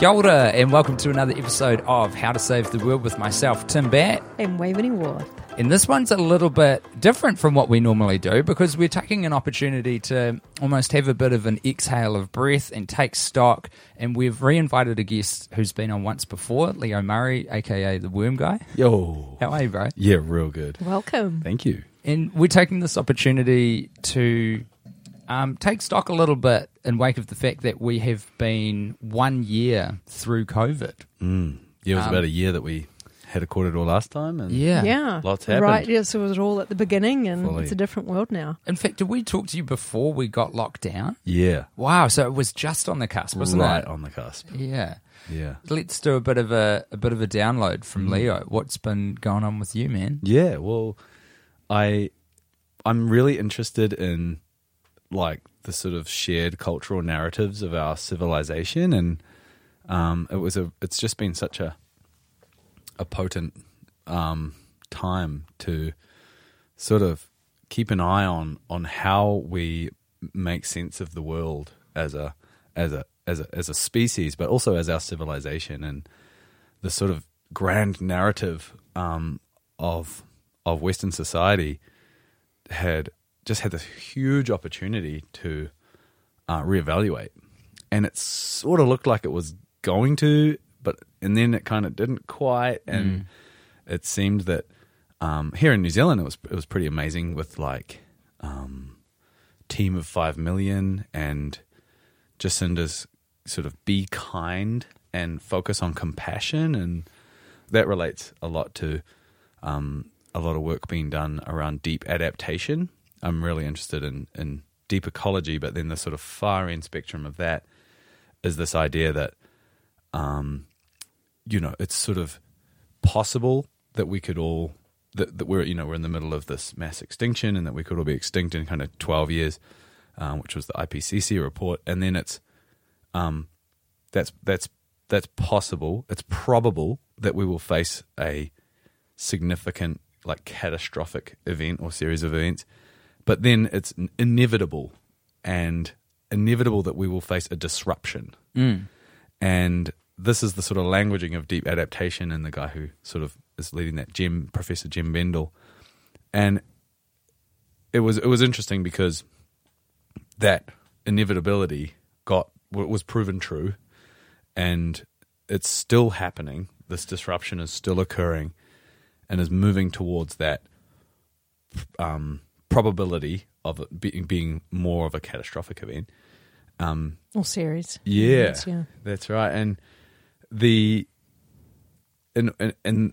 Kia ora, and welcome to another episode of How to Save the World with myself, Tim Batt. And Waveney Warth. And this one's a little bit different from what we normally do because we're taking an opportunity to almost have a bit of an exhale of breath and take stock. And we've re-invited a guest who's been on once before, Leo Murray, aka the Worm Guy. Yo. How are you, bro? Yeah, real good. Welcome. Thank you. And we're taking this opportunity to um, take stock a little bit in wake of the fact that we have been one year through COVID. Mm. Yeah, it was Um, about a year that we had a kōrero last time, and Yeah. Yeah. Lots happened. Right. Yes, it was all at the beginning and Fully. it's a different world now. In fact, did we talk to you before we got locked down? yeah, Wow, so it was just on the cusp, wasn't right it? on the cusp. Yeah. Yeah, Let's do a bit of a, a bit of a download from Mm. Leo. What's been going on with you, man? yeah. Well, I I'm really interested in like the sort of shared cultural narratives of our civilization, and um, it was a it's just been such a a potent um, time to sort of keep an eye on on how we make sense of the world as a as a as a as a species, but also as our civilization and the sort of grand narrative um, of of Western society had just had this huge opportunity to uh, reevaluate, and it sort of looked like it was going to, but and then it kind of didn't quite, and it seemed that um, here in New Zealand it was it was pretty amazing with like um, team of five million and Jacinda's sort of be kind and focus on compassion, and that relates a lot to um, a lot of work being done around deep adaptation. I'm really interested in in deep ecology, but then the sort of far end spectrum of that is this idea that um, you know it's sort of possible that we could all that, that we're you know we're in the middle of this mass extinction and that we could all be extinct in kind of 12 years um, which was the IPCC report. And then it's um, that's that's that's possible. It's probable that we will face a significant like catastrophic event or series of events but then it's inevitable and inevitable that we will face a disruption. And this is the sort of languaging of deep adaptation and the guy who sort of is leading that Jim Professor Jem Bendell. And it was it was interesting because that inevitability got was proven true and it's still happening. This disruption is still occurring and is moving towards that um, probability of it being, being more of a catastrophic event um, Or series. yeah, yeah. that's right. And the and and and,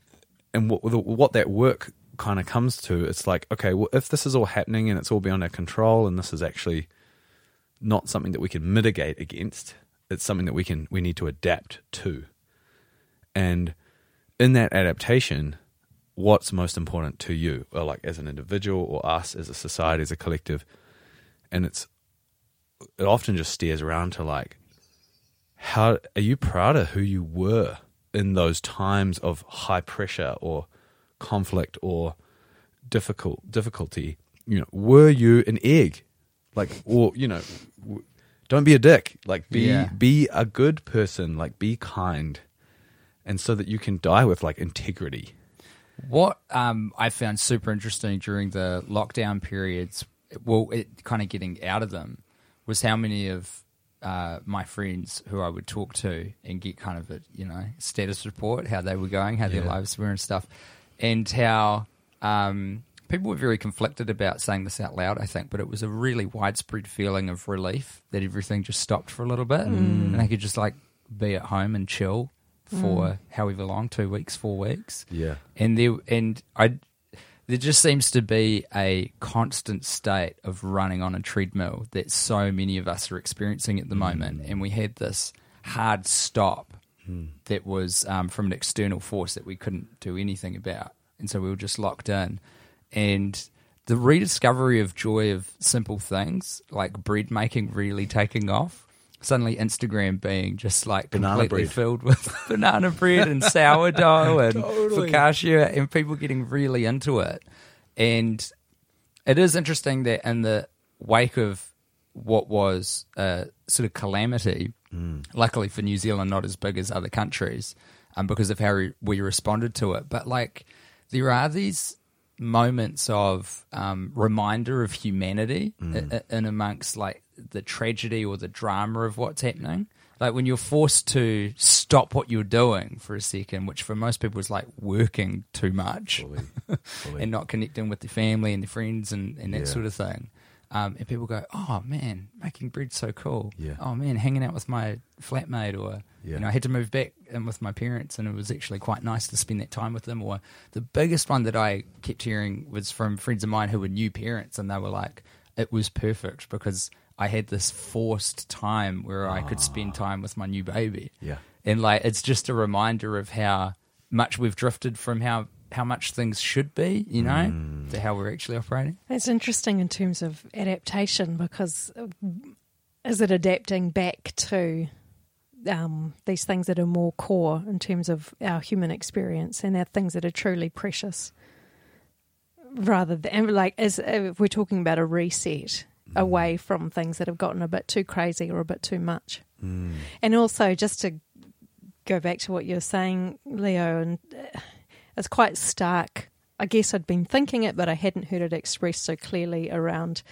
and what what that work kind of comes to, it's like okay, well, if this is all happening and it's all beyond our control, and this is actually not something that we can mitigate against, it's something that we can we need to adapt to. And in that adaptation, what's most important to you, or like as an individual, or us as a society, as a collective, and it's it often just steers around to like how are you proud of who you were in those times of high pressure or conflict or difficult difficulty? You know were you an egg? Like or you know don't be a dick. Like be Yeah. be a good person. Like be kind. And so that you can die with like integrity What um, I found super interesting during the lockdown periods, well, it kind of getting out of them, was how many of uh, my friends who I would talk to and get kind of a you know status report, how they were going, how their lives were and stuff, and how um, people were very conflicted about saying this out loud. I think, but it was a really widespread feeling of relief that everything just stopped for a little bit, and they could just like be at home and chill for mm. however long, two weeks, four weeks. Yeah. And there and I there just seems to be a constant state of running on a treadmill that so many of us are experiencing at the moment, mm. and we had this hard stop hmm. that was um, from an external force that we couldn't do anything about, and so we were just locked in, and the rediscovery of joy of simple things like bread making really taking off. Suddenly, Instagram being just like Banana completely bread. filled with banana bread and sourdough and focaccia, and people getting really into it. And it is interesting that in the wake of what was a sort of calamity, Luckily for New Zealand, not as big as other countries, um, because of how we responded to it. But like, there are these moments of um, reminder of humanity i- i- in amongst like the tragedy or the drama of what's happening. Like when you're forced to stop what you're doing for a second, which for most people is like working too much Fully, fully. and not connecting with their family and their friends and, and that Yeah. sort of thing. Um, and people go, "Oh man, making bread's so cool." Yeah. Oh man, hanging out with my flatmate, or Yeah. you know, I had to move back in with my parents, and it was actually quite nice to spend that time with them. Or the biggest one that I kept hearing was from friends of mine who were new parents, and they were like, "It was perfect because I had this forced time where I could spend time with my new baby." Yeah. and like it's just a reminder of how much we've drifted from how how much things should be, you know, to how we're actually operating. It's interesting in terms of adaptation because uh, is it adapting back to um, these things that are more core in terms of our human experience and our things that are truly precious, rather than like as if we're talking about a reset away from things that have gotten a bit too crazy or a bit too much, and also just to go back to what you're saying, Leo, and uh, it's quite stark. I guess I'd been thinking it, but I hadn't heard it expressed so clearly around.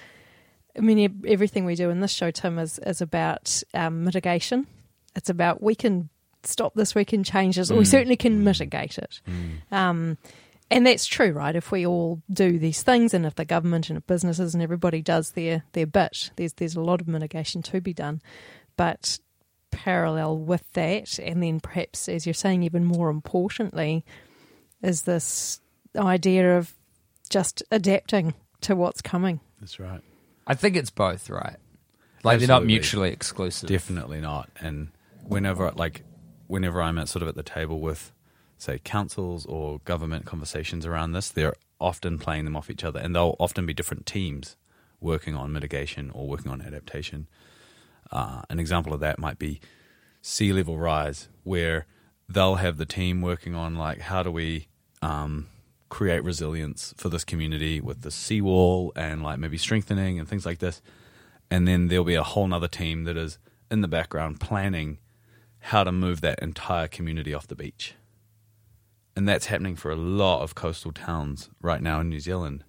I mean, everything we do in this show, Tim, is is about um, mitigation. It's about we can stop this, we can change this, or we certainly can mitigate it. Um, and that's true, right? If we all do these things, and if the government and if businesses and everybody does their their bit, there's there's a lot of mitigation to be done. But parallel with that, and then perhaps, as you're saying, even more importantly, is this idea of just adapting to what's coming. That's right. I think it's both, right? Like they're not mutually exclusive. Definitely not. And whenever, like, whenever I'm at sort of at the table with, say, councils or government conversations around this, they're often playing them off each other, and they'll often be different teams working on mitigation or working on adaptation. Uh, an example of that might be sea level rise, where they'll have the team working on like how do we um, create resilience for this community with the seawall and like maybe strengthening and things like this, and then there'll be a whole nother team that is in the background planning how to move that entire community off the beach. And that's happening for a lot of coastal towns right now in New Zealand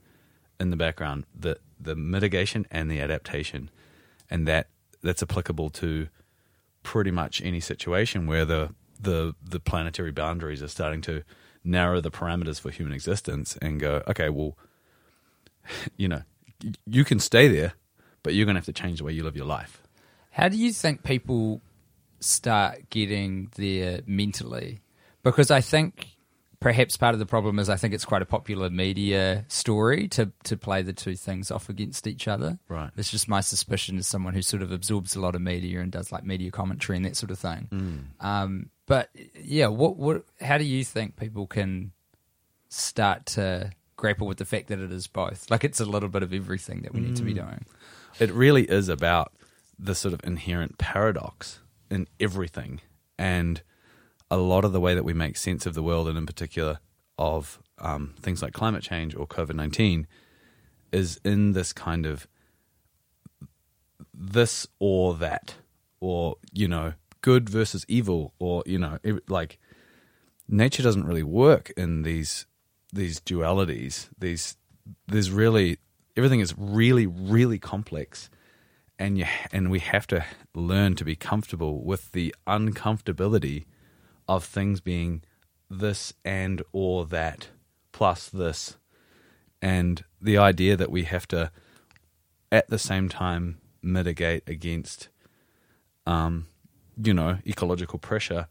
in the background, the the mitigation and the adaptation. And that that's applicable to pretty much any situation where the the the planetary boundaries are starting to narrow the parameters for human existence and go, okay, well, you know, you can stay there, but you're going to have to change the way you live your life. How do you think people start getting there mentally? Because I think perhaps part of the problem is I think it's quite a popular media story to to play the two things off against each other. Right. It's just my suspicion as someone who sort of absorbs a lot of media and does like media commentary and that sort of thing. Um, but yeah, what what? How do you think people can start to grapple with the fact that it is both? Like it's a little bit of everything that we need to be doing. it really is about the sort of inherent paradox in everything and a lot of the way that we make sense of the world and in particular of um, things like climate change or covid-19 is in this kind of this or that or you know good versus evil or you know it, like nature doesn't really work in these these dualities these there's really everything is really really complex and you and we have to learn to be comfortable with the uncomfortability of things being this and or that plus this and the idea that we have to at the same time mitigate against um you know ecological pressure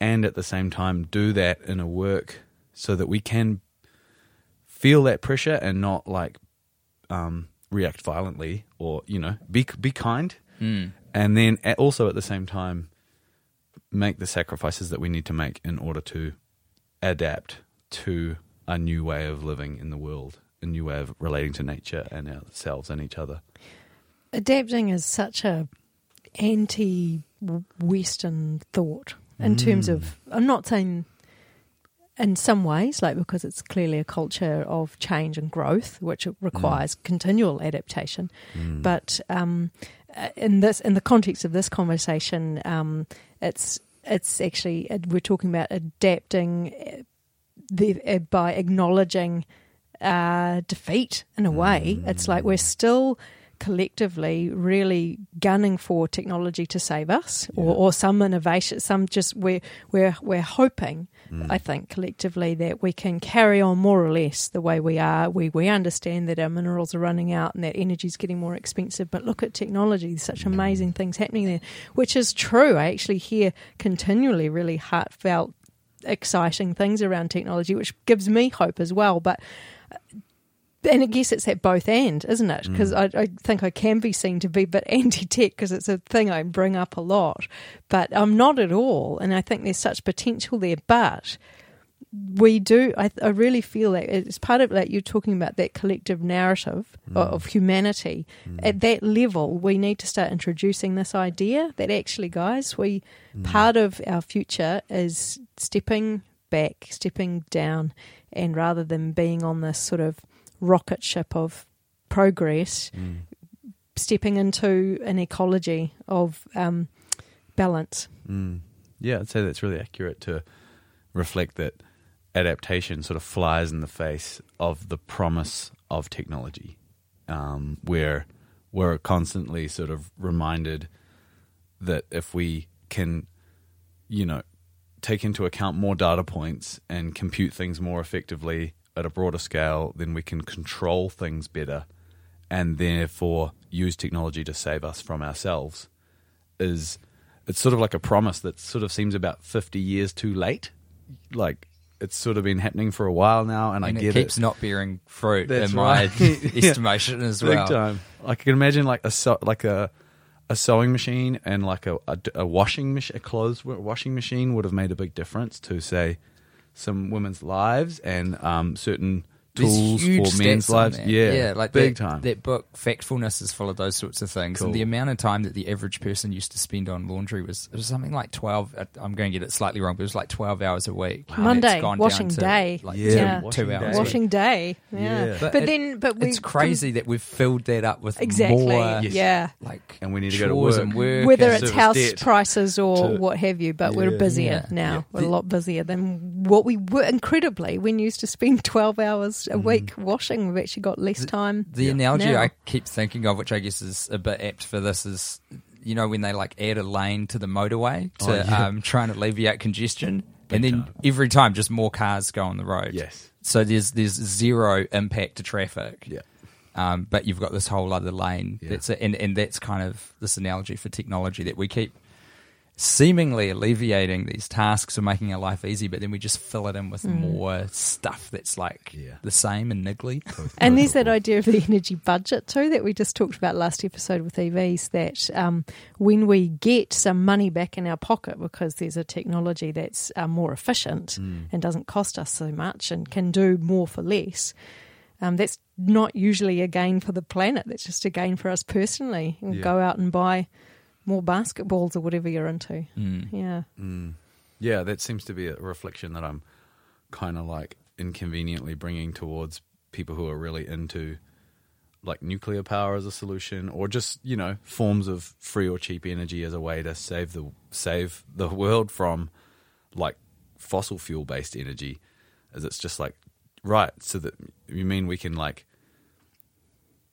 and at the same time do that in a work so that we can feel that pressure and not like um react violently or you know be be kind Mm. and then also at the same time make the sacrifices that we need to make in order to adapt to a new way of living in the world a new way of relating to nature and ourselves and each other Adapting is such a anti-Western thought in terms mm. of. I'm not saying in some ways, like because it's clearly a culture of change and growth, which mm. requires continual adaptation. Mm. But um, in this in the context of this conversation, um, it's it's actually uh, we're talking about adapting uh, the, uh, by acknowledging uh, defeat in a way. It's like we're still collectively really gunning for technology to save us or, or some innovation some just we're we're we're hoping I think collectively that we can carry on more or less the way we are we we understand that our minerals are running out and that energy is getting more expensive. But look at technology there's such amazing things happening there which is true. I actually hear continually really heartfelt exciting things around technology which gives me hope as well. But and I guess it's at both end, isn't it? Because mm. I, I think I can be seen to be a bit anti-tech because it's a thing I bring up a lot, but I'm not at all. And I think there's such potential there. But we do, I, I really feel that it's part of that you're talking about that collective narrative of, mm. of humanity. Mm. At that level, we need to start introducing this idea that actually, guys, we part of our future is stepping back, stepping down, and rather than being on this sort of rocket ship of progress, stepping into an ecology of um, balance. Mm. Yeah, I'd say that's really accurate to reflect that adaptation sort of flies in the face of the promise of technology, um, where we're constantly sort of reminded that if we can, you know, take into account more data points and compute things more effectively at a broader scale, then we can control things better and therefore use technology to save us from ourselves is it's sort of like a promise that sort of seems about 50 years too late like it's sort of been happening for a while now and, and I get it keeps it not bearing fruit That's in my right. Yeah. estimation as big well. time like I can imagine like a like a a sewing machine and like a, a, a washing machine a clothes washing machine would have made a big difference to say some women's lives and um, certain tools huge for men's lives yeah yeah, like big that, time That book, Factfulness, is full of those sorts of things. Cool. And the amount of time that the average person used to spend on laundry was it was something like twelve. I'm going to get it slightly wrong, but it was like twelve hours a week. And Monday, gone washing down to day. like Yeah, two, Yeah. two day. hours. a. Washing day, yeah. Yeah. But, But it- then, but we It's crazy that we've filled that up with Exactly. more, Yes. Yeah. like and we need to go to chores work and work. Whether and- it's house debt prices or to- what have you, but we're busier Yeah. now. Yeah. We're a lot busier than what we were. Incredibly, when used to spend twelve hours a week washing, we've actually got less time. The Yeah. analogy Now. I keep thinking of, which I guess is a bit apt for this, is you know when they like add a lane to the motorway to Oh, yeah. um, try and alleviate congestion, Big and then time. every time just more cars go on the road. yes So there's there's zero impact to traffic. yeah Um, but you've got this whole other lane. Yeah. That's and and that's kind of this analogy for technology that we keep seemingly alleviating these tasks or making our life easy, but then we just fill it in with more stuff that's like Yeah. the same and niggly. And there's that idea of the energy budget too that we just talked about last episode with EVs. That um, when we get some money back in our pocket because there's a technology that's uh, more efficient and doesn't cost us so much and can do more for less, um, that's not usually a gain for the planet. That's just a gain for us personally. And Yeah. go out and buy more basketballs or whatever you're into. Mm. Yeah. Mm. Yeah, that seems to be a reflection that I'm kind of like inconveniently bringing towards people who are really into like nuclear power as a solution or just, you know, forms of free or cheap energy as a way to save the save the world from like fossil fuel based energy as it's just like right so that you mean we can like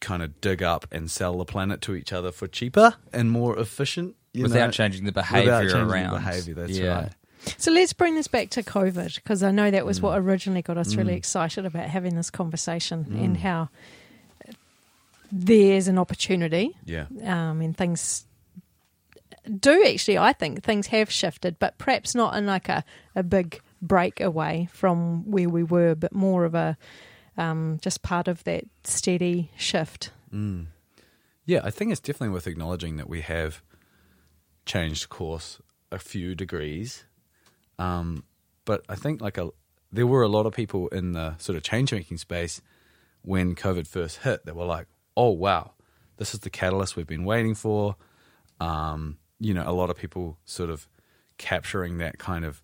kind of dig up and sell the planet to each other for cheaper and more efficient you Without know? changing the Without behavior changing the around behaviour, that's yeah. right. So let's bring this back to COVID because I know that was what Mm. originally got us really excited about having this conversation and how there's an opportunity Yeah. um, and things do actually, I think things have shifted, but perhaps not in like a, a big break away from where we were, but more of a um, just part of that steady shift. Mm. Yeah, I think it's definitely worth acknowledging that we have changed course a few degrees. Um, but I think like a there were a lot of people in the sort of change making space when COVID first hit that were like, "Oh wow, this is the catalyst we've been waiting for." Um, you know, a lot of people sort of capturing that kind of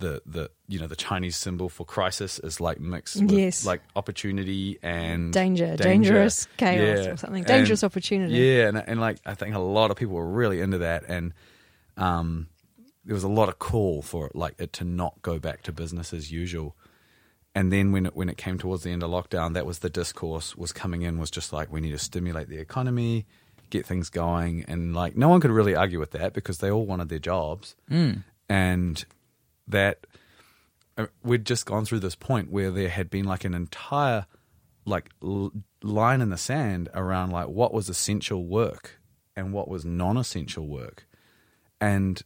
the the you know the Chinese symbol for crisis is like mixed with Yes. like opportunity and danger, dangerous chaos Yeah. or something, And- dangerous opportunity. Yeah, and and like I think a lot of people were really into that, and um, there was a lot of call for it, like it to not go back to business as usual. And then when it when it came towards the end of lockdown, that was the discourse was coming in was just like we need to stimulate the economy, get things going, and like no one could really argue with that because they all wanted their jobs, and that uh, we'd just gone through this point where there had been like an entire like l- line in the sand around like what was essential work and what was non-essential work. And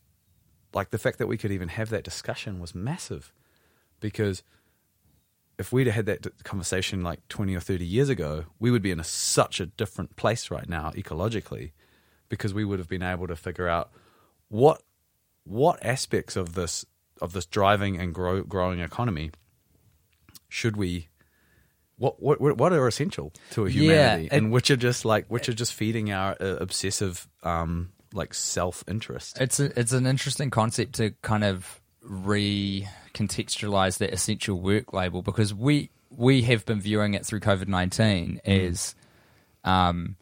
like the fact that we could even have that discussion was massive because if we'd had that conversation like 20 or 30 years ago we would be in a, such a different place right now ecologically because we would have been able to figure out what what aspects of this of this driving and grow, growing economy should we what what what are essential to a Yeah, humanity it- and which are just like which are just feeding our uh, obsessive um like self interest It's a, it's an interesting concept to kind of recontextualize that essential work label because we we have been viewing it through COVID nineteen as um,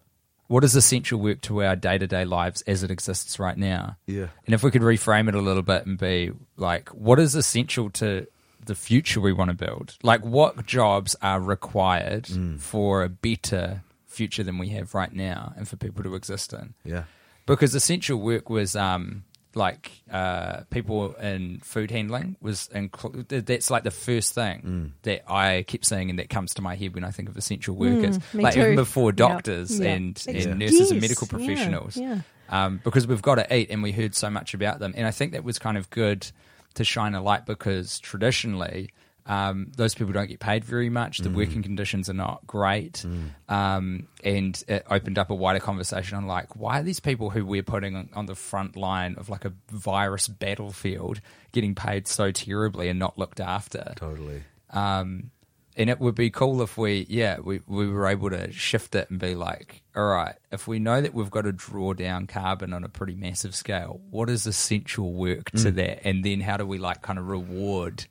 what is essential work to our day to day lives as it exists right now. Yeah. and if we could reframe it a little bit and be like, what is essential to the future we want to build? Like, what jobs are required for a better future than we have right now, and for people to exist in? yeah because essential work was um like uh people in food handling was included that's like the first thing Mm. that i keep saying and that comes to my head when i think of essential workers. Mm, me like even before doctors Yeah. and, Ex- and nurses and Yes, medical yeah, professionals. Yeah. Um, because we've got to eat and we heard so much about them. And i think that was kind of good to shine a light because traditionally um, those people don't get paid very much. The working conditions are not great, um, and it opened up a wider conversation on like why are these people who we're putting on, on the front line of like a virus battlefield getting paid so terribly and not looked after? totally Um, and it would be cool if we, yeah, we, we were able to shift it and be like, all right, if we know that we've got to draw down carbon on a pretty massive scale, what is essential work to that? And then how do we like kind of reward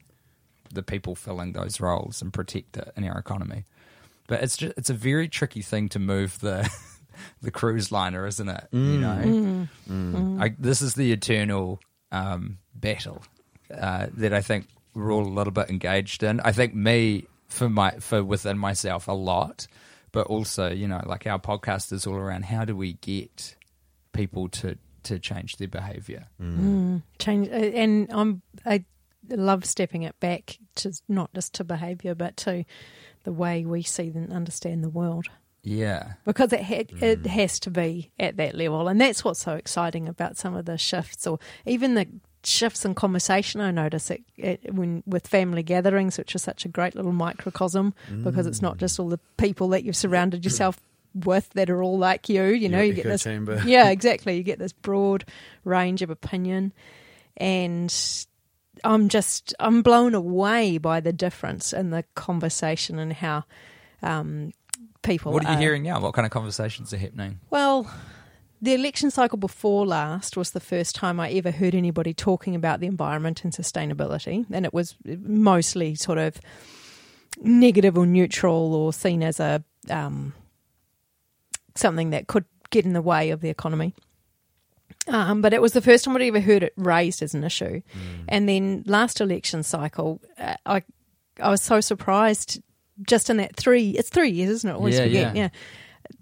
the people filling those roles and protect it in our economy? But it's just, it's a very tricky thing to move the the cruise liner, isn't it? You know, I, this is the eternal um, battle uh, that I think we're all a little bit engaged in. I think me for my for within myself a lot, but also you know like our podcast is all around how do we get people to to change their behavior. change uh, and i'm i love stepping it back to not just to behavior but to the way we see and understand the world. Yeah, because it ha- it mm. has to be at that level. And that's what's so exciting about some of the shifts or even the shifts in conversation. I notice it, it when with family gatherings which is such a great little microcosm because it's not just mm. all the people that you've surrounded yourself with that are all like you you know Your you get this chamber. yeah, exactly. You get this broad range of opinion, and I'm just I'm blown away by the difference in the conversation and how um, people. what are you are- hearing now? What kind of conversations are happening? Well, the election cycle before last was the first time I ever heard anybody talking about the environment and sustainability, and it was mostly sort of negative or neutral or seen as a um, something that could get in the way of the economy. Um, but it was the first time I'd ever heard it raised as an issue. And then last election cycle, uh, I I was so surprised just in that three. It's three years, isn't it? Always Yeah, forget. yeah. yeah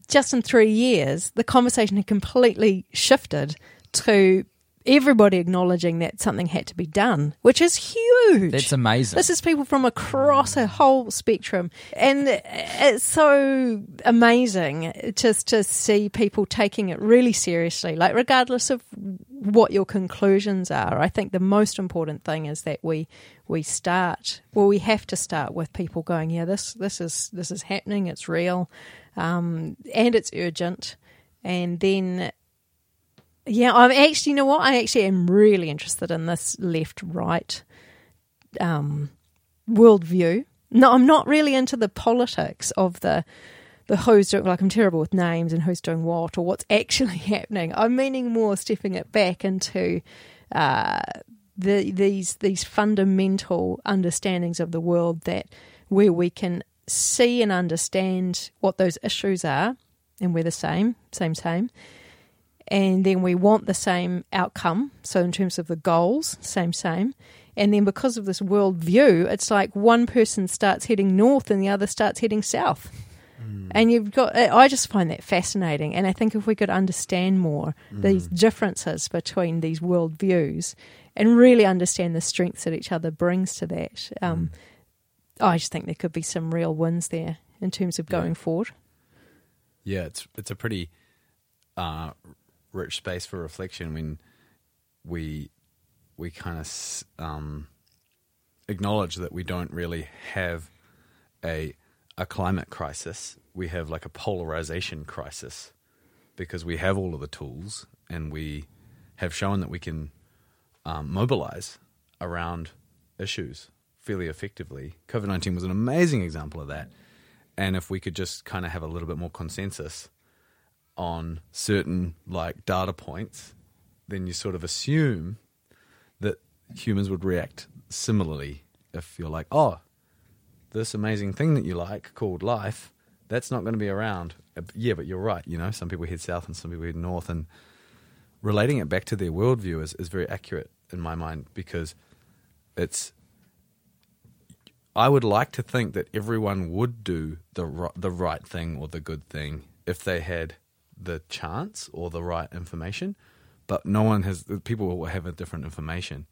just in three years, the conversation had completely shifted to everybody acknowledging that something had to be done, which is huge. That's amazing. This is people from across a whole spectrum. And it's so amazing just to see people taking it really seriously, like, regardless of what your conclusions are. I think the most important thing is that we we start well we have to start with people going yeah this this is this is happening it's real um, and it's urgent and then yeah, I'm actually, you know what? I actually am really interested in this left right um, worldview. No, I'm not really into the politics of the the who's doing. Like, I'm terrible with names and who's doing what or what's actually happening. I'm meaning more stepping it back into uh, the, these these fundamental understandings of the world that where we can see and understand what those issues are, and we're the same, same, same. And then we want the same outcome. So, in terms of the goals, same, same. And then because of this world view, it's like one person starts heading north and the other starts heading south. And you've got, I just find that fascinating. And I think if we could understand more these differences between these world views and really understand the strengths that each other brings to that, um, I just think there could be some real wins there in terms of going forward. Yeah, it's it's a pretty uh, rich space for reflection when we we kind of um, acknowledge that we don't really have a a climate crisis. We have like a polarization crisis because we have all of the tools and we have shown that we can um, mobilize around issues fairly effectively. COVID nineteen was an amazing example of that. And if we could just kind of have a little bit more consensus on certain like data points, then you sort of assume that humans would react similarly. If you're like, oh, this amazing thing that you like called life, that's not going to be around. Uh, Yeah, but you're right. You know, some people head south and some people head north, and relating it back to their worldview is, is very accurate in my mind because it's. I would like to think that everyone would do the the right thing or the good thing if they had the chance or the right information, but no one has. People will have a different information,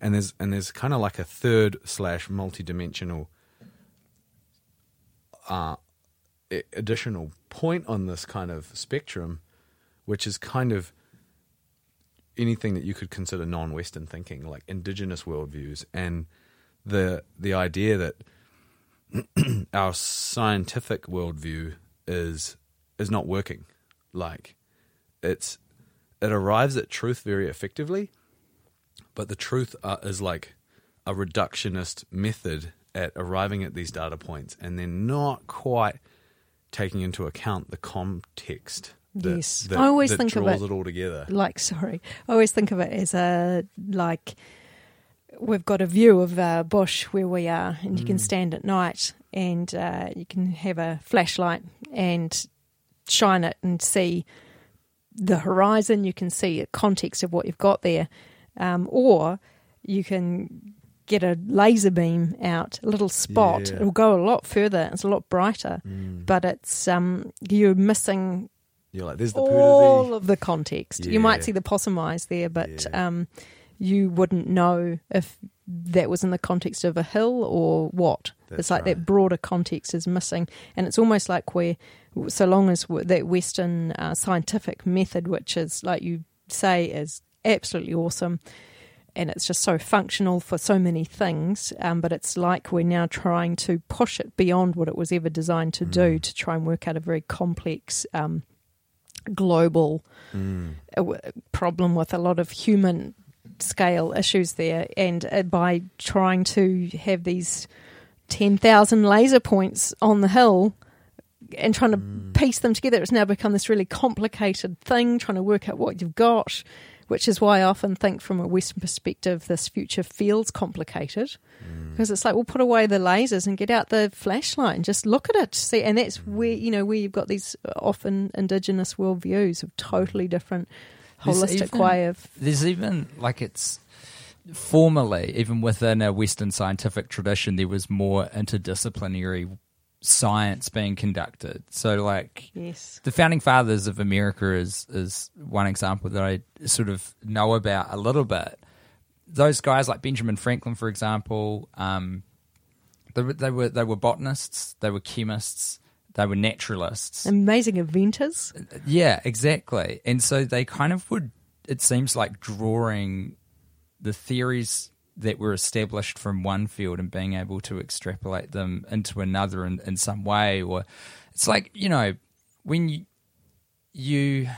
and there's and there's kind of like a third slash multi-dimensional uh, additional point on this kind of spectrum, which is kind of anything that you could consider non-Western thinking, like indigenous worldviews, and the the idea that our scientific worldview is is not working. Like it's it arrives at truth very effectively, but the truth uh, is like a reductionist method at arriving at these data points and then not quite taking into account the context that, Yes. that, I always think of it- it all together. like sorry i always think of it as a like we've got a view of uh, bush where we are and you can stand at night and uh, you can have a flashlight and shine it and see the horizon you can see a context of what you've got there um, or you can get a laser beam out a little spot Yeah. it'll go a lot further it's a lot brighter Mm. but it's um, you're missing You're like, there's the all of the context. You might see the possum eyes there, but Yeah. um, you wouldn't know if that was in the context of a hill or what. That's it's like right. that broader context is missing, and it's almost like we're so long as that Western uh, scientific method, which is like you say, is absolutely awesome. And it's just so functional for so many things, um, but it's like we're now trying to push it beyond what it was ever designed to Mm. do to try and work out a very complex um, global Mm. problem with a lot of human scale issues there. And uh, by trying to have these 10,000 laser points on the hill and trying to mm. piece them together, it's now become this really complicated thing, trying to work out what you've got. Which is why I often think, from a Western perspective, this future feels complicated mm. because it's like we'll put away the lasers and get out the flashlight and just look at it. See, and that's where mm. you know where you've got these uh, often indigenous worldviews of totally different holistic even- way of There's even like it's formally, even within a Western scientific tradition, there was more interdisciplinary science being conducted. So, like, yes, the founding fathers of America is is one example that I sort of know about a little bit. Those guys, like Benjamin Franklin, for example, um, they, were- they were they were botanists, they were chemists, they were naturalists. amazing inventors. Yeah, exactly. And so they kind of would, it seems like drawing the theories that were established from one field and being able to extrapolate them into another in, in some way. Or it's like, you know, when you, you,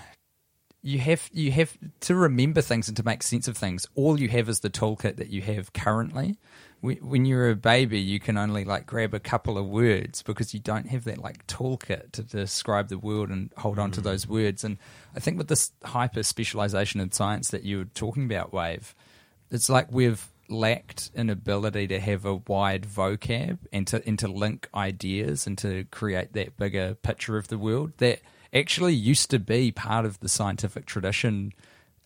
you have you have to remember things and to make sense of things. All you have is the toolkit that you have currently. When when you're a baby, you can only like grab a couple of words because you don't have that like toolkit to describe the world and hold on to mm. those words. And I think with this hyper specialization in science that you were talking about, Wave, it's like we've lacked an ability to have a wide vocab and to and to link ideas and to create that bigger picture of the world that actually used to be part of the scientific tradition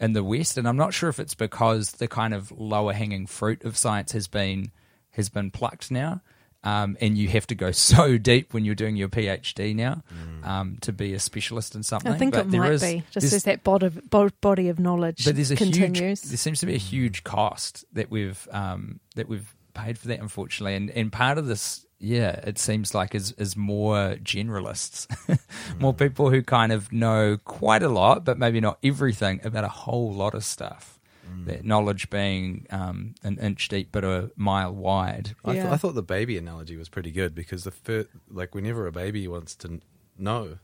in the West. And I'm not sure if it's because the kind of lower hanging fruit of science has been has been plucked now. Um, and you have to go so deep when you're doing your PhD now um, to be a specialist in something. I think But it there might is- be just there's- as that body of, bo- body of knowledge but there's a continues. huge there seems to be a huge cost that we've um, that we've paid for that unfortunately and and part of this yeah it seems like is is more generalists more people who kind of know quite a lot but maybe not everything about a whole lot of stuff that knowledge being um, an inch deep but a mile wide I, th- Yeah. I thought the baby analogy was pretty good because the fir- like whenever a baby wants to know,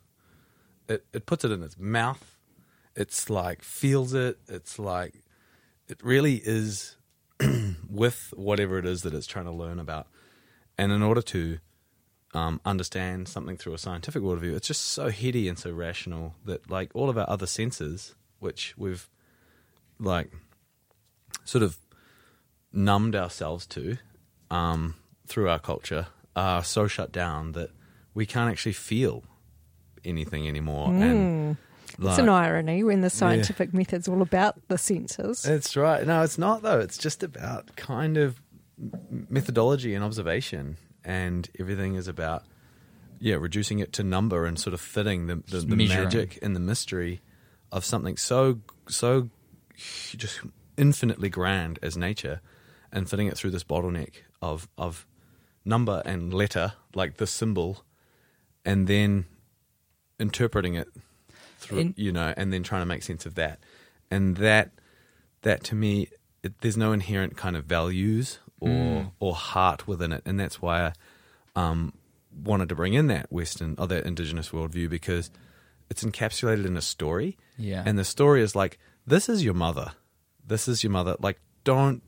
it it puts it in its mouth. It's like feels it. It's like it really is with whatever it is that it's trying to learn about. And in order to um, understand something through a scientific worldview, it's just so heady and so rational that like all of our other senses, which we've like sort of numbed ourselves to um, through our culture are so shut down that we can't actually feel anything anymore. And it's an irony when the scientific method's all about the senses. That's right. No, it's not though. It's just about kind of methodology and observation, and everything is about yeah reducing it to number and sort of fitting the the, the magic and the mystery of something so so just infinitely grand as nature, and fitting it through this bottleneck of of number and letter like the symbol, and then interpreting it through In- you know, and then trying to make sense of that, and that that to me, it, there's no inherent kind of values or or heart within it, and that's why I um, wanted to bring in that Western or that Indigenous worldview because it's encapsulated in a story, Yeah. and the story is like, this is your mother, this is your mother, like don't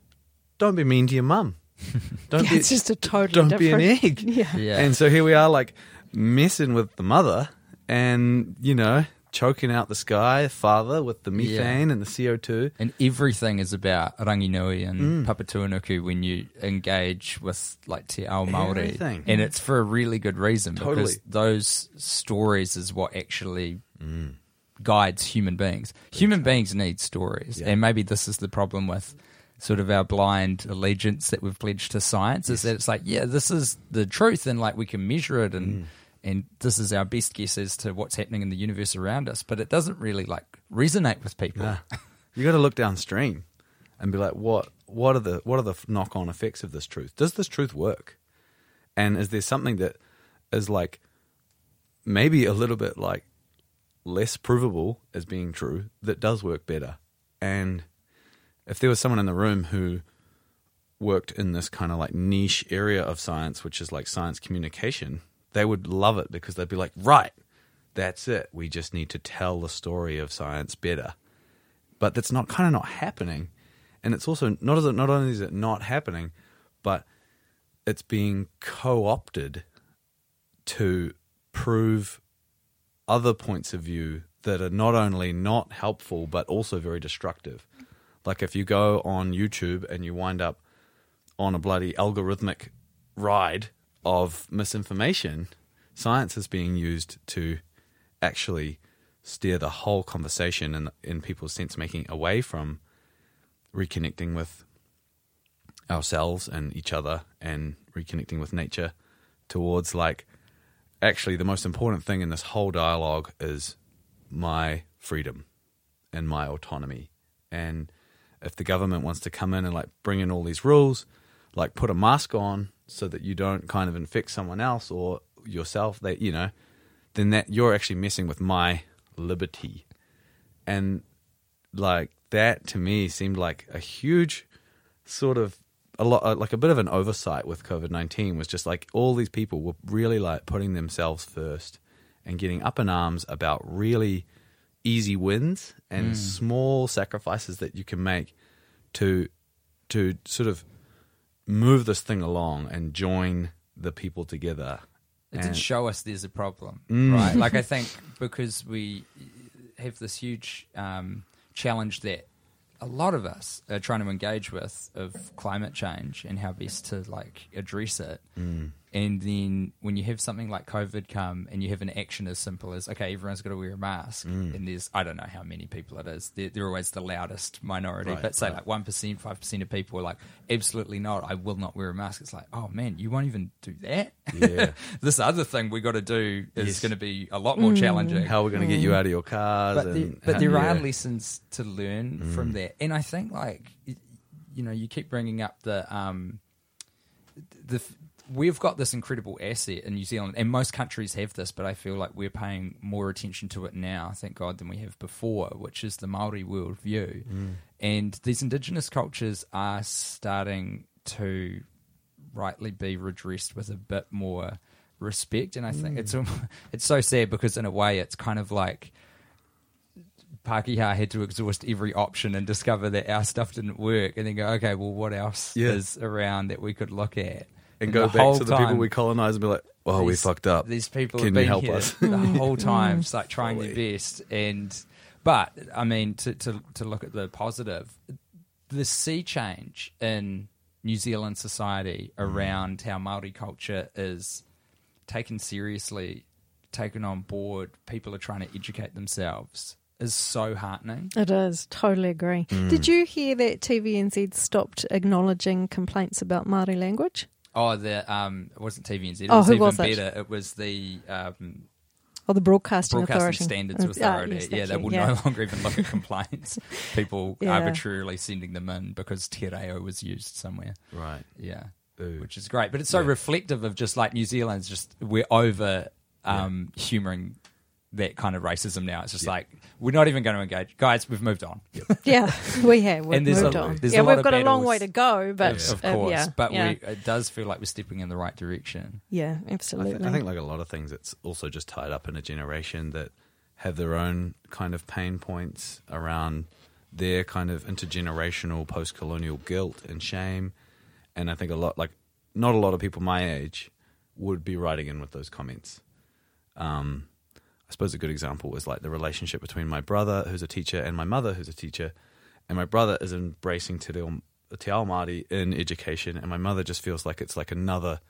don't be mean to your mum, don't Yeah, be it's just a totally don't be an egg, Yeah. Yeah. and so here we are, like messing with the mother, and you know, choking out the sky father with the methane and the CO two. And everything is about Ranginui and mm. Papatuanuku when you engage with like Te Ao Māori. Everything. And it's for a really good reason Totally. because those stories is what actually mm. guides human beings. Human beings need stories. Yeah. And maybe this is the problem with sort of our blind allegiance that we've pledged to science is that it's like, yeah, this is the truth and like we can measure it and mm. And this is our best guess as to what's happening in the universe around us. But it doesn't really like resonate with people. Nah. you got to look downstream and be like, what what are the what are the knock on effects of this truth? Does this truth work? And is there something that is like maybe a little bit like less provable as being true that does work better? And if there was someone in the room who worked in this kind of like niche area of science, which is like science communication, they would love it because they'd be like, right, that's it. We just need to tell the story of science better. But that's not kind of not happening. And it's also not as it, not only is it not happening, but it's being co-opted to prove other points of view that are not only not helpful but also very destructive. Like if you go on YouTube and you wind up on a bloody algorithmic ride of misinformation, science is being used to actually steer the whole conversation in in people's sense making away from reconnecting with ourselves and each other and reconnecting with nature towards like actually the most important thing in this whole dialogue is my freedom and my autonomy. And if the government wants to come in and like bring in all these rules like put a mask on so that you don't kind of infect someone else or yourself that you know then that you're actually messing with my liberty. And like that to me seemed like a huge sort of a lot uh, like a bit of an oversight with covid-19 was just like all these people were really like putting themselves first and getting up in arms about really easy wins and small sacrifices that you can make to to sort of move this thing along and join the people together It And- did show us there's a problem, Mm. right? Like I think because we have this huge um, challenge that a lot of us are trying to engage with of climate change and how best to like address it. Mm. And then when you have something like COVID come and you have an action as simple as, okay, everyone's got to wear a mask, Mm. and there's, I don't know how many people it is, they're, they're always the loudest minority, Right, but say right. like 1%, 5% of people are like, absolutely not, I will not wear a mask. It's like, oh man, you won't even do that? Yeah. this other thing we got to do is Yes. going to be a lot more challenging. How are we going to get you out of your cars? but and there, but how- there are yeah. Mm. lessons to learn from that, and I think like you know you keep bringing up the um the f- we've got this incredible asset in New Zealand, and most countries have this, but I feel like we're paying more attention to it now, thank God, than we have before, which is the Maori worldview. Mm. and these indigenous cultures are starting to rightly be redressed with a bit more respect, and I think it's it's so sad because in a way it's kind of like. Pakeha had to exhaust every option and discover that our stuff didn't work, and then go, okay, well, what else Yeah. is around that we could look at? And go back to the people we colonized and be like, "Oh, we these- fucked up. These people Can have you been help here us?" the whole time, it's like trying Fully. their best. And but I mean, to, to to look at the positive, the sea change in New Zealand society Mm. around how Maori culture is taken seriously, taken on board. People are trying to educate themselves. Is so heartening. It is. Totally agree. Mm. Did you hear that TVNZ stopped acknowledging complaints about Māori language? Oh, the um, it wasn't TVNZ. It Oh, was who even was it? better. It was the um, Or the Broadcasting, Broadcasting Authority? Standards Uh, Authority. yes, yeah, they you. will Yeah. no longer even look at complaints. People Yeah. arbitrarily sending them in because te reo was used somewhere. Right. Yeah, Ooh. which is great. But it's so Yeah. reflective of just like New Zealand's just we're over um, humouring that kind of racism now. It's just Yeah. like we're not even going to engage, guys. We've moved on. Yeah, we have. We've And there's moved a- on. there's yeah, we've got a long way to go, but of uh, course, yeah, but yeah, we, it does feel like we're stepping in the right direction. yeah, I, absolutely. th- I think, like a lot of things, it's also just tied up in a generation that have their own kind of pain points around their kind of intergenerational post-colonial guilt and shame. And I think a lot, like, not a lot of people my age would be writing in with those comments. Um, I suppose a good example was like the relationship between my brother, who's a teacher, and my mother, who's a teacher. And my brother is embracing Te Reo, Te Ao Māori in education, and my mother just feels like it's like another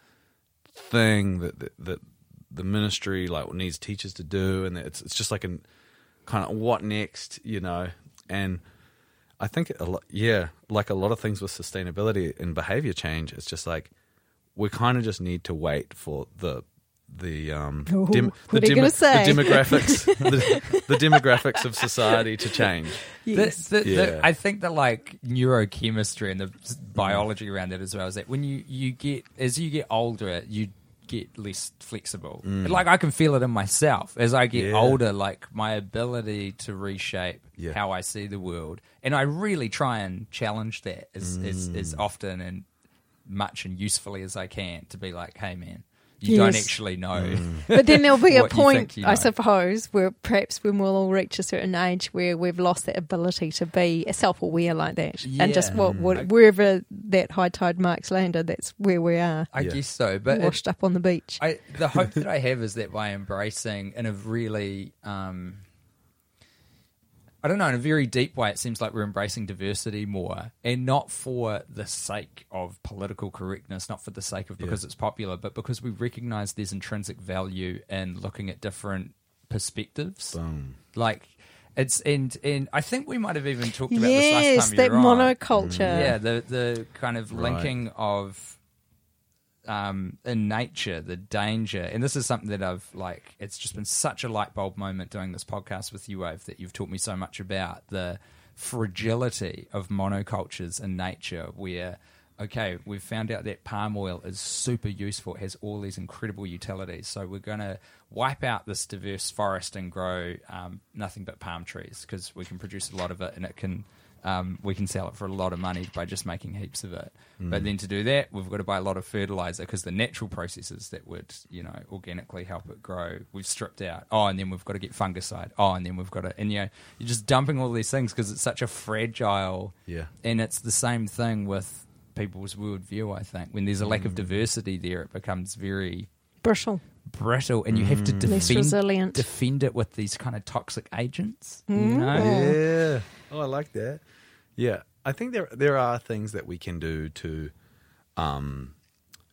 thing that that, that the ministry like needs teachers to do, and it's it's just like an kind of what next, you know. And I think a lot, yeah, like a lot of things with sustainability and behavior change, it's just like we kind of just need to wait for the the um Ooh, dem- what the, are you gonna say? the demographics the, the demographics of society to change. yes. The, the, Yeah. the, I think the like neurochemistry and the biology around it as well is that when you, you get as you get older, you get less flexible. Like I can feel it in myself as I get Mm. Yeah. older. Like my ability to reshape Yeah. how I see the world, and I really try and challenge that as as, as Mm. often and much and usefully as I can to be like, hey man, you don't actually know. Mm. But then there'll be a what you think point, I suppose, where perhaps when we'll all reach a certain age where we've lost that ability to be self-aware like that, and just what, what, wherever that high tide marks landed, that's where we are, I Yeah. guess so, but it- washed up on the beach. I, the hope that I have is that by embracing in a really, um, I don't know, in a very deep way, it seems like we're embracing diversity more, and not for the sake of political correctness, not for the sake of because Yeah. it's popular, but because we recognise there's intrinsic value in looking at different perspectives. Boom. Like it's and and I think we might have even talked about yes, this last time. that you were on. monoculture. Yeah, the the kind of Right. linking of um, in nature, the danger, and this is something that I've like. It's just been such a light bulb moment doing this podcast with you, Wave, that you've taught me so much about the fragility of monocultures in nature, where. Okay, we've found out that palm oil is super useful. It has all these incredible utilities. So we're going to wipe out this diverse forest and grow um, nothing but palm trees because we can produce a lot of it and it can um, we can sell it for a lot of money by just making heaps of it. But then to do that, we've got to buy a lot of fertilizer because the natural processes that would, you know, organically help it grow, we've stripped out. Oh, and then we've got to get fungicide. Oh, and then we've got to, and you know, you're just dumping all these things because it's such a fragile. Yeah. And it's the same thing with people's worldview. I think when there's a lack of diversity there, it becomes very Brittle. Brittle, and you have to defend defend it with these kind of toxic agents. You Mm. know? Yeah. Oh, I like that. Yeah, I think there there are things that we can do to um,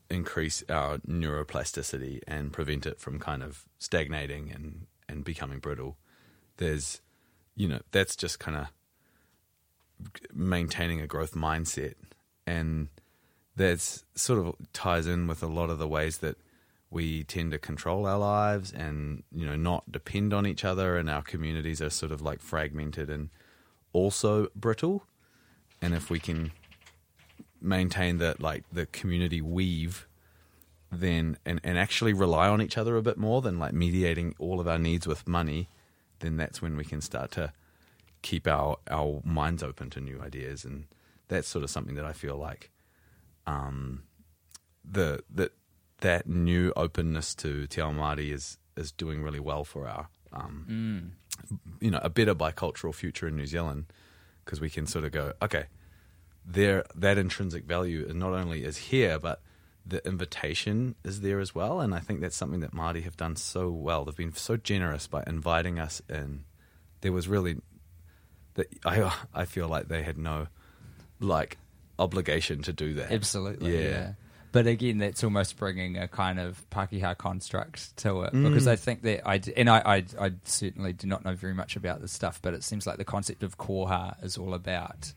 increase our neuroplasticity and prevent it from kind of stagnating and and becoming brittle. There's, you know, that's just kind of maintaining a growth mindset, and that's sort of ties in with a lot of the ways that we tend to control our lives and you know not depend on each other and our communities are sort of like fragmented and also brittle. And if we can maintain that like the community weave then and, and actually rely on each other a bit more than like mediating all of our needs with money then that's when we can start to keep our our minds open to new ideas. And that's sort of something that I feel like um the that that new openness to Te Ao Māori is is doing really well for our um, you know a better bicultural future in New Zealand because we can sort of go okay there that intrinsic value is not only is here but the invitation is there as well. And I think that's something that Māori have done so well. They've been so generous by inviting us in. There was really that I I feel like they had no like obligation to do that. Absolutely, Yeah. yeah. But again, that's almost bringing a kind of Pakeha construct to it because I think that I and I, I I certainly do not know very much about this stuff, but it seems like the concept of koha is all about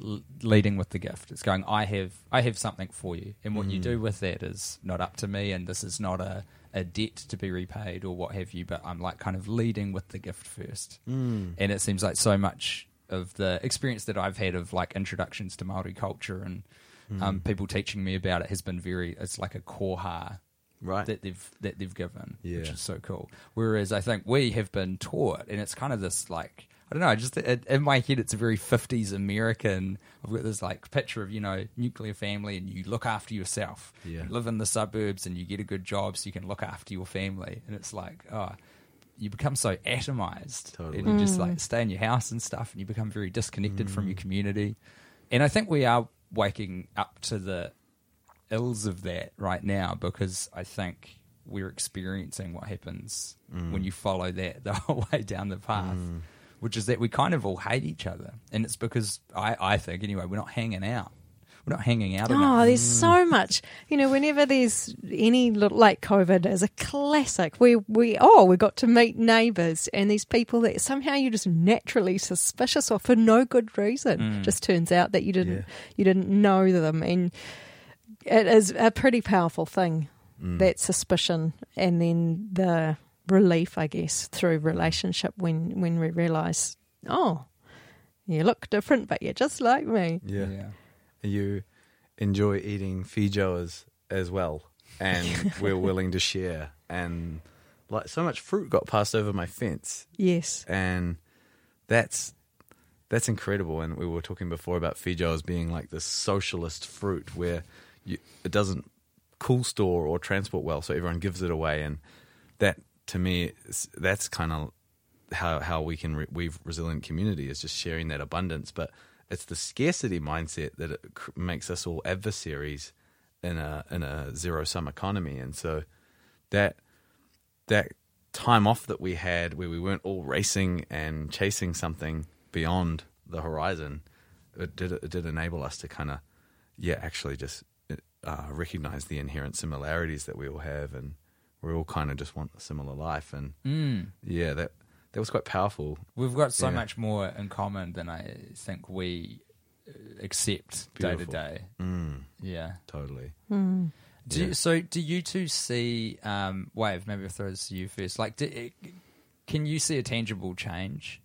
l- leading with the gift. It's going, I have I have something for you, and what you do with that is not up to me, and this is not a a debt to be repaid or what have you. But I'm like kind of leading with the gift first, mm. and it seems like so much of the experience that I've had of like introductions to Maori culture and um, hmm. people teaching me about it has been very. It's like a koha right that they've that they've given, which is so cool. Whereas I think we have been taught, and it's kind of this like I don't know. Just it, in my head, it's a very fifties American. I've got this like picture of you know nuclear family, and you look after yourself. Yeah. You live in the suburbs, and you get a good job, so you can look after your family. And it's like oh. You become so atomized, Totally. and you just mm. like stay in your house and stuff, and you become very disconnected from your mm. community. And I think we are waking up to the ills of that right now because I think we're experiencing what happens when mm. you follow that the whole way down the path, mm. which is that we kind of all hate each other. And it's because I, I think, anyway, we're not hanging out. We're not hanging out Oh, enough. there's so mm. much. You know, whenever there's any little, like COVID is a classic. We we oh we got to meet neighbours and these people that somehow you're just naturally suspicious of for no good reason. Mm. Just turns out that you didn't Yeah. you didn't know them, and it is a pretty powerful thing. Mm. That suspicion and then the relief, I guess, through relationship when when we realise, oh, you look different, but you're just like me. yeah. You enjoy eating feijoas as well, and we're willing to share. And like so much fruit got passed over my fence, Yes. and that's that's incredible. And we were talking before about feijoas being like this socialist fruit where you, it doesn't cool store or transport well, so everyone gives it away, and that to me, that's kind of how how we can re- weave resilient community is just sharing that abundance. But it's the scarcity mindset that it cr- makes us all adversaries in a in a zero sum economy, and so that that time off that we had where we weren't all racing and chasing something beyond the horizon, it did it did enable us to kind of yeah actually just uh, recognize the inherent similarities that we all have, and we all kind of just want a similar life, and Mm. yeah that that was quite powerful. We've got so Yeah. much more in common than I think we uh, accept day to day. Mm, Yeah. totally. Hmm. Do Yeah. you, so? Do you two see? Um, Wave, maybe I'll throw this to you first. Like, do, can you see a tangible change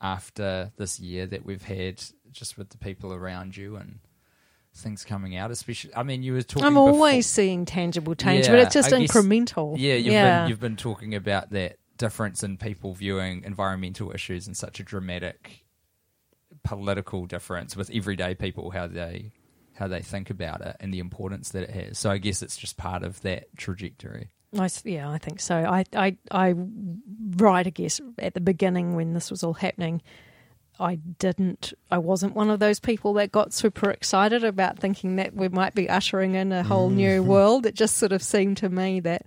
after this year that we've had, just with the people around you and things coming out? Especially, I mean, you were talking. I'm before- always seeing tangible change, but it's just guess- incremental. Yeah, you've yeah. been you've been talking about that difference in people viewing environmental issues in such a dramatic political difference with everyday people how they how they think about it and the importance that it has. So I guess it's just part of that trajectory. I yeah, I think so. I, I, I, right, I guess at the beginning when this was all happening, I didn't, I wasn't one of those people that got super excited about thinking that we might be ushering in a whole new mm. world. It just sort of seemed to me that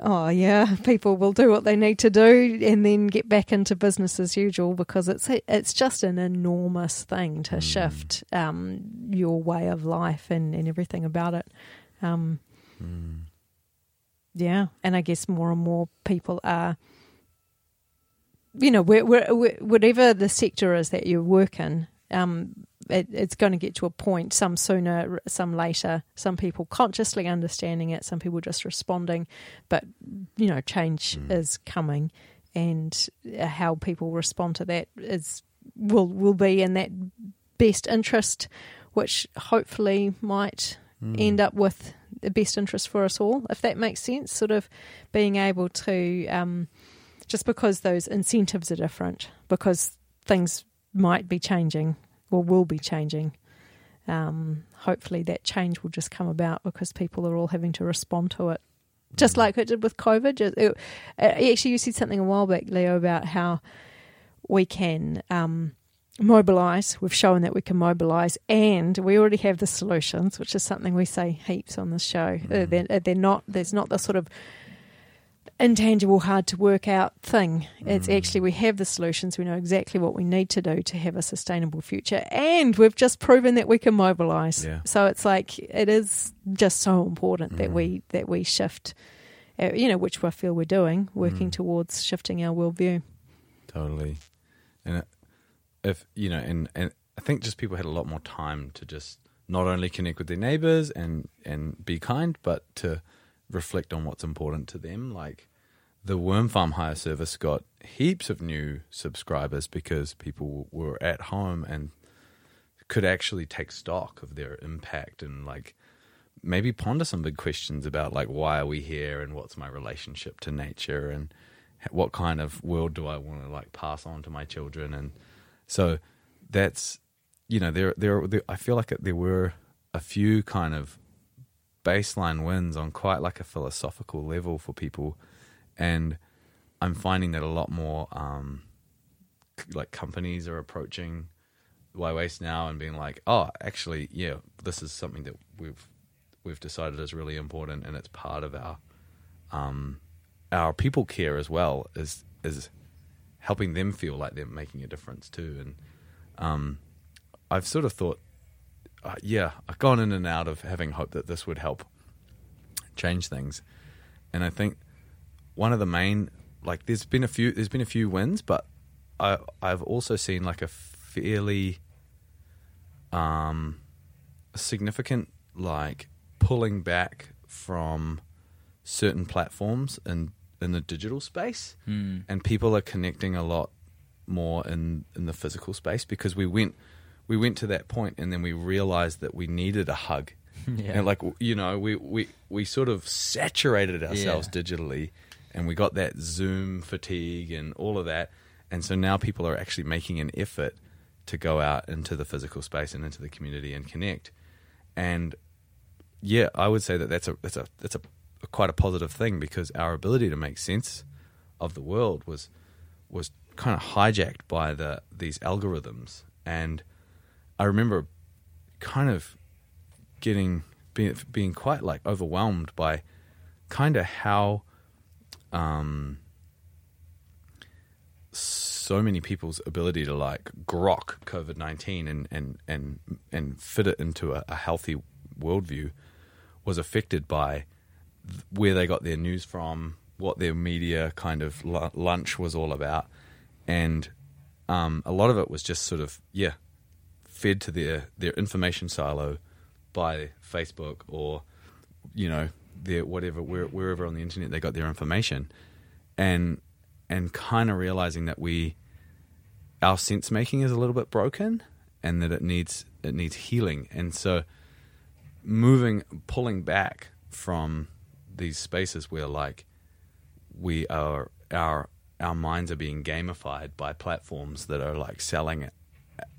oh yeah, people will do what they need to do and then get back into business as usual because it's it's just an enormous thing to Mm. shift um, your way of life and, and everything about it. Um, Mm. yeah, and I guess more and more people are, you know, where, where, whatever the sector is that you work in, um, it, it's going to get to a point, some sooner, some later, some people consciously understanding it, some people just responding, but, you know, change Mm. is coming and uh, how people respond to that is will will be in that best interest, which hopefully might Mm. end up with the best interest for us all, if that makes sense. Sort of being able to, um, just because those incentives are different, because things might be changing or will be changing. Um, hopefully, that change will just come about because people are all having to respond to it, just like it did with COVID. It, it- actually, you said something a while back, Leo, about how we can um, mobilize. We've shown that we can mobilize, and we already have the solutions, which is something we say heaps on this show. Uh, they're, they're not. There's not the sort of intangible, hard to work out thing. It's actually we have the solutions. We know exactly what we need to do to have a sustainable future, and we've just proven that we can mobilize. Yeah. So it's like it is just so important that we that we shift. Uh, you know, which I feel we're doing, working Mm. towards shifting our worldview. Totally. And it- if you know, and and I think just people had a lot more time to just not only connect with their neighbors and and be kind, but to reflect on what's important to them. Like the worm farm hire service got heaps of new subscribers because people were at home and could actually take stock of their impact and like maybe ponder some big questions about like why are we here and what's my relationship to nature and what kind of world do I want to like pass on to my children and so that's you know there there, there I feel like there were a few kind of baseline wins on quite like a philosophical level for people. And I'm finding that a lot more um like companies are approaching Ywaste now and being like oh actually yeah this is something that we've we've decided is really important and it's part of our um our people care as well is is helping them feel like they're making a difference too. And um I've sort of thought uh, yeah I've gone in and out of having hope that this would help change things and I think one of the main like there's been a few there's been a few wins but I I've also seen like a fairly um significant like pulling back from certain platforms in in the digital space Hmm. and people are connecting a lot more in in the physical space because we went we went to that point and then we realized that we needed a hug Yeah. and like you know we we we sort of saturated ourselves Yeah. digitally and we got that zoom fatigue and all of that and so now people are actually making an effort to go out into the physical space and into the community and connect and yeah i would say that that's a that's a that's a, quite a positive thing because our ability to make sense of the world was was kind of hijacked by the these algorithms and i remember kind of getting being, being quite like overwhelmed by kind of how um so many people's ability to like grok COVID nineteen and and and and fit it into a, a healthy worldview was affected by where they got their news from, what their media kind of lu- lunch was all about, and um, a lot of it was just sort of yeah fed to their their information silo by Facebook or you know their whatever where, wherever on the internet they got their information, and and kind of realizing that we our sense making is a little bit broken and that it needs it needs healing. And so moving pulling back from these spaces where like we are our our minds are being gamified by platforms that are like selling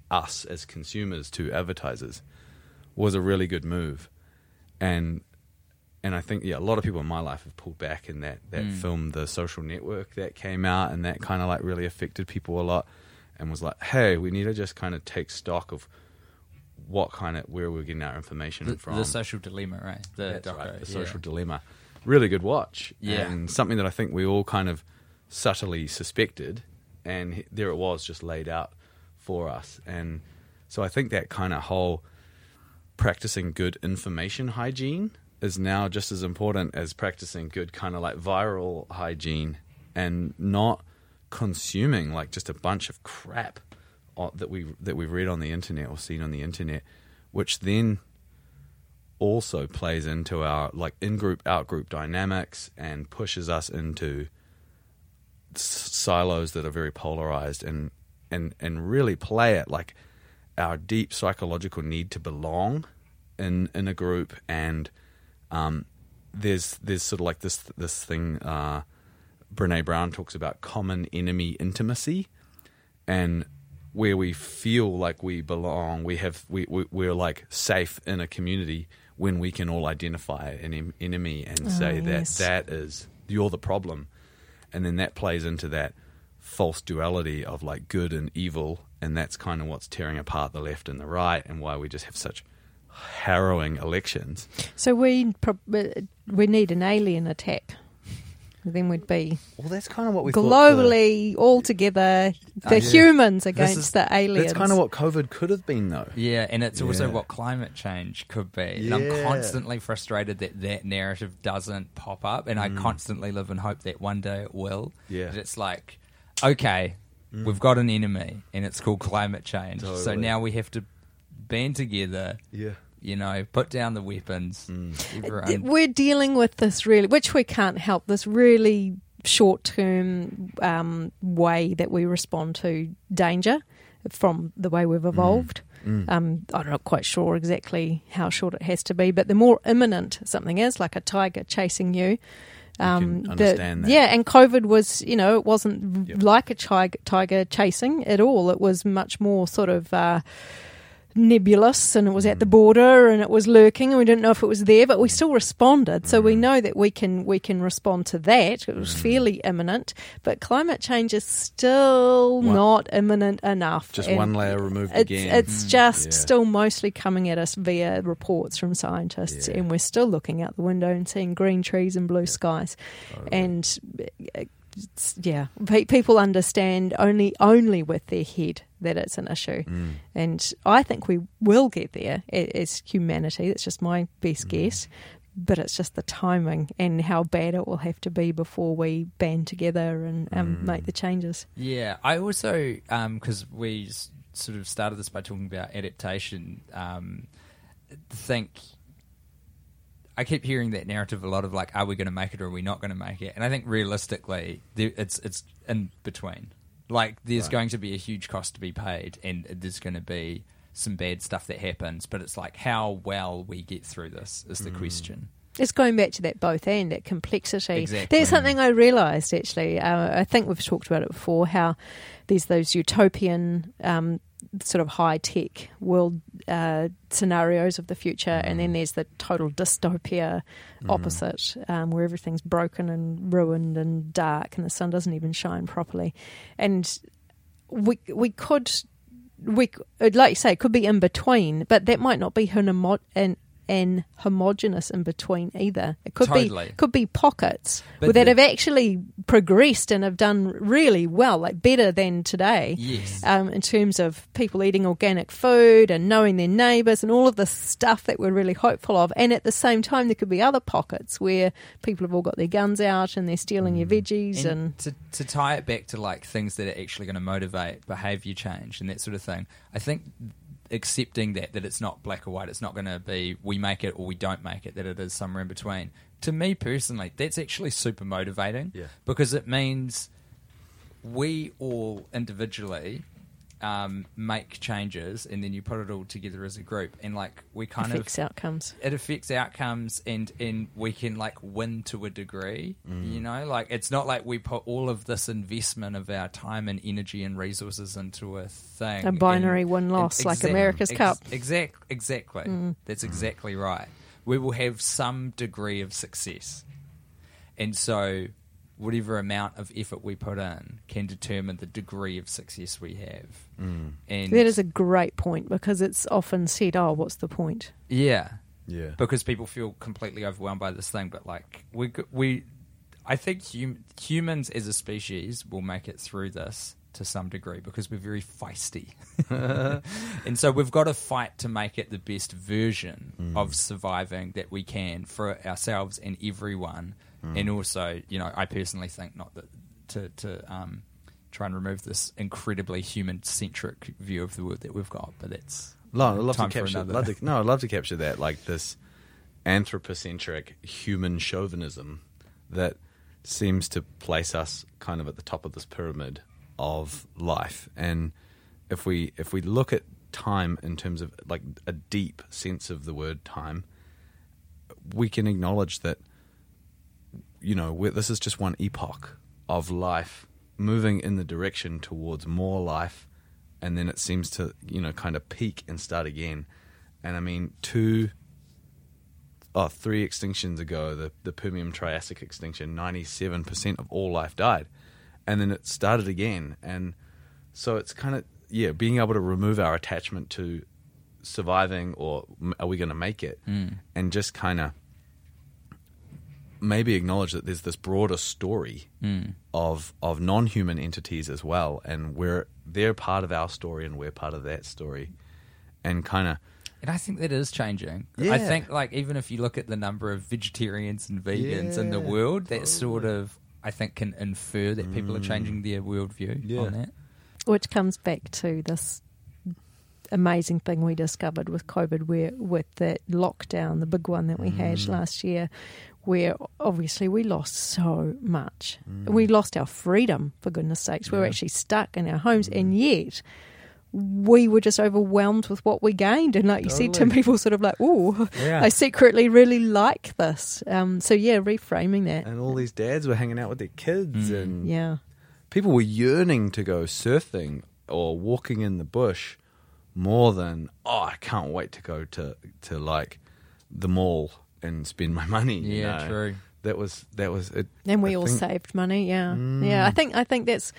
us as consumers to advertisers was a really good move and and I think yeah, a lot of people in my life have pulled back in that that Mm. film, The Social Network, that came out, and that kind of like really affected people a lot, and was like, hey, we need to just kind of take stock of what kind of where we're getting our information The, from. the social dilemma, right? The That's right, the yeah. social dilemma, really good watch. Yeah. and something that I think we all kind of subtly suspected, and there it was, just laid out for us. And so I think that kind of whole practicing good information hygiene is now just as important as practicing good kind of like viral hygiene and not consuming like just a bunch of crap that we that we read on the internet or seen on the internet which then also plays into our like in-group out-group dynamics and pushes us into silos that are very polarized and and and really play at like our deep psychological need to belong in in a group. And um there's there's sort of like this this thing uh Brene Brown talks about common enemy intimacy and where we feel like we belong. We have we, we we're like safe in a community when we can all identify an em- enemy and say that yes. that is you're the problem. And then that plays into that false duality of like good and evil and that's kind of what's tearing apart the left and the right and why we just have such harrowing elections So we uh, we need an alien attack. Then we'd be well that's kind of what we globally all together, the Uh, yeah. humans This against is- the aliens. that's kind of what covid could have been though Yeah, and it's also what climate change could be. And I'm constantly frustrated that that narrative doesn't pop up, and I constantly live in hope that one day it will. Mm. Yeah. Mm. That it's like, okay, we've got an enemy, and it's called climate change. So now we have to band together. yeah You know, put down the weapons. Mm. We're dealing with this really, which we can't help. This really short term um, way that we respond to danger from the way we've evolved. Mm. Um, I'm not quite sure exactly how short it has to be, but the more imminent something is, like a tiger chasing you. Um, the- that. Yeah, and COVID was, you know, it wasn't Yep. like a tiger, tiger chasing at all. It was much more sort of uh, nebulous and it was at the hmm. border and it was lurking and we didn't know if it was there but we still responded. So we hmm. know that we can we can respond to that. It was hmm. fairly imminent but climate change is still One- not imminent enough. Just And one layer removed it's, again. it's just Yeah. still mostly coming at us via reports from scientists Yeah. and we're still looking out the window and seeing green trees and blue skies. And uh, it's- yeah people understand only only with their head that it's an issue Mm. and I think we will get there a- as humanity. That's just my best guess. But it's just the timing and how bad it will have to be before we band together and um, make the changes. Yeah, I also because we sort of started this by talking about adaptation. Um, think I keep hearing that narrative a lot of like, are we going to make it or are we not going to make it? And I think realistically, there, it's it's in between. Like, there's Right. going to be a huge cost to be paid, and there's going to be some bad stuff that happens. But it's like how well we get through this is the mm. question. It's going back to that both and that complexity. Exactly. There's something I realised actually. Uh, I think we've talked about it before. How there's those utopian, um, sort of high tech world uh, scenarios of the future, and then there's the total dystopia opposite, um, where everything's broken and ruined and dark, and the sun doesn't even shine properly. And we we could we like you say it could be in between, but that might not be homo- and and homogenous in between either. It could Totally. be could be pockets But that the- have actually progressed and have done really well, like better than today. Yes. Um, in terms of people eating organic food and knowing their neighbours and all of the stuff that we're really hopeful of. And at the same time, there could be other pockets where people have all got their guns out and they're stealing your veggies and, and to, to tie it back to like things that are actually going to motivate behavior change and that sort of thing i think accepting that that it's not black or white it's not going to be we make it or we don't make it that it is somewhere in between to me personally that's actually super motivating Yeah. because it means we all individually um, make changes and then you put it all together as a group. And like we kind of outcomes. it affects outcomes and and we can like win to a degree mm. you know? Like it's not like we put all of this investment of our time and energy and resources into a thing A binary and- win-loss, and like America's Cup. exact exactly. Mm. That's mm. exactly right. We will have some degree of success. And so whatever amount of effort we put in can determine the degree of success we have mm. and That is a great point because it's often said, "Oh, what's the point?" Yeah, Yeah. because people feel completely overwhelmed by this thing. But like we we, I think hum, humans as a species will make it through this to some degree because we're very feisty, and so we've got to fight to make it the best version mm. of surviving that we can for ourselves and everyone. And also, you know, I personally think not that to to um, try and remove this incredibly human centric view of the world that we've got, but that's love time to for capture. another. Love to, no, I'd love to capture that, like this anthropocentric human chauvinism that seems to place us kind of at the top of this pyramid of life. And if we if we look at time in terms of like a deep sense of the word time, we can acknowledge that you know we're, this is just one epoch of life moving in the direction towards more life and then it seems to you know kind of peak and start again. And i mean two oh three extinctions ago the, the permian triassic extinction 97% of all life died. And then it started again. And so it's kind of yeah being able to remove our attachment to surviving or are we going to make it? Hmm. And just kind of maybe acknowledge that there's this broader story hmm. of of non-human entities as well and we're they're part of our story and we're part of that story and kind of And I think that is changing. Yeah. I think, like, even if you look at the number of vegetarians and vegans in the world, that sort of, I think, can infer that people are changing mm. their worldview Yeah. on that. Which comes back to this amazing thing we discovered with COVID, where with that lockdown, the big one that we had mm. last year, where obviously we lost so much. Mm. We lost our freedom, for goodness sakes. We were actually stuck in our homes, and mm. yet we were just overwhelmed with what we gained. And like you said, Tim, people sort of like, oh, Yeah. I secretly really like this. Um, so yeah, reframing that. and all these dads were hanging out with their kids mm. and Yeah. people were yearning to go surfing or walking in the bush more than oh I can't wait to go to to like the mall and spend my money you Yeah, know. true. that was that was it And we I all think- saved money, yeah. Mm. Yeah, I think I think that's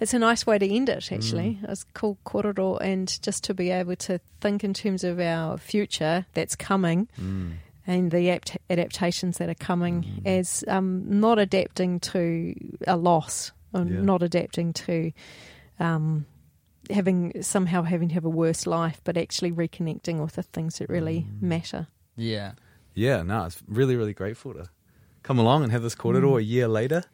it's a nice way to end it actually. Mm. It's called kōrero and just to be able to think in terms of our future that's coming mm. and the apt- adaptations that are coming as um, not adapting to a loss or Yeah. not adapting to um, having somehow having to have a worse life, but actually reconnecting with the things that really matter. Yeah. Yeah no it's really really grateful to come along and have this kōrero a year later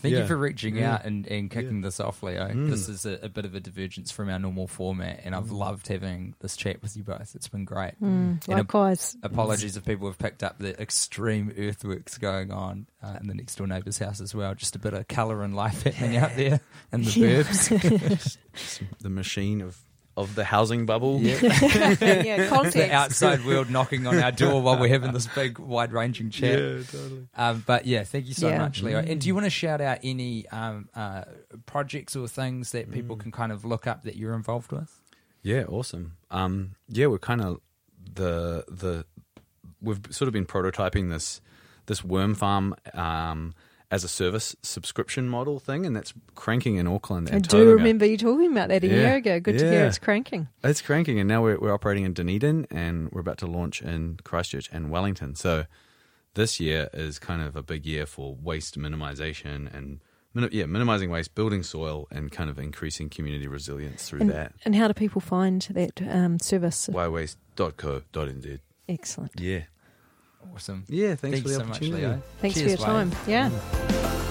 Thank you for reaching Yeah. out and, and kicking this off, Leo. Mm. This is a, a bit of a divergence from our normal format, and I've loved having this chat with you both. It's been great. Mm, And a- likewise. Apologies if people have picked up the extreme earthworks going on uh, in the next door neighbour's house as well. Just a bit of colour and life happening out there in the Yeah. burbs. the machine of of the housing bubble yeah, context. the outside world knocking on our door while we're having this big, wide ranging chat. Yeah, totally Um, but yeah, thank you so Yeah. much, Leo. And do you want to shout out any um, uh, projects or things that people can kind of look up that you're involved with? Yeah, awesome. Um, yeah, we're kind of the the we've sort of been prototyping this this worm farm um, as a service subscription model thing, and that's cranking in Auckland. I do remember you talking about that a Yeah. year ago. Good to hear it's cranking. It's cranking, and now we're we're operating in Dunedin, and we're about to launch in Christchurch and Wellington. So this year is kind of a big year for waste minimization and. Yeah, minimizing waste, building soil, and kind of increasing community resilience through And, that. and how do people find that um, service? Ywaste.co.nz. Excellent. Yeah. Awesome. Yeah, thanks Thank for you the so much, opportunity. Leo. Thanks Cheers, for your Wayne. time. Yeah. Mm.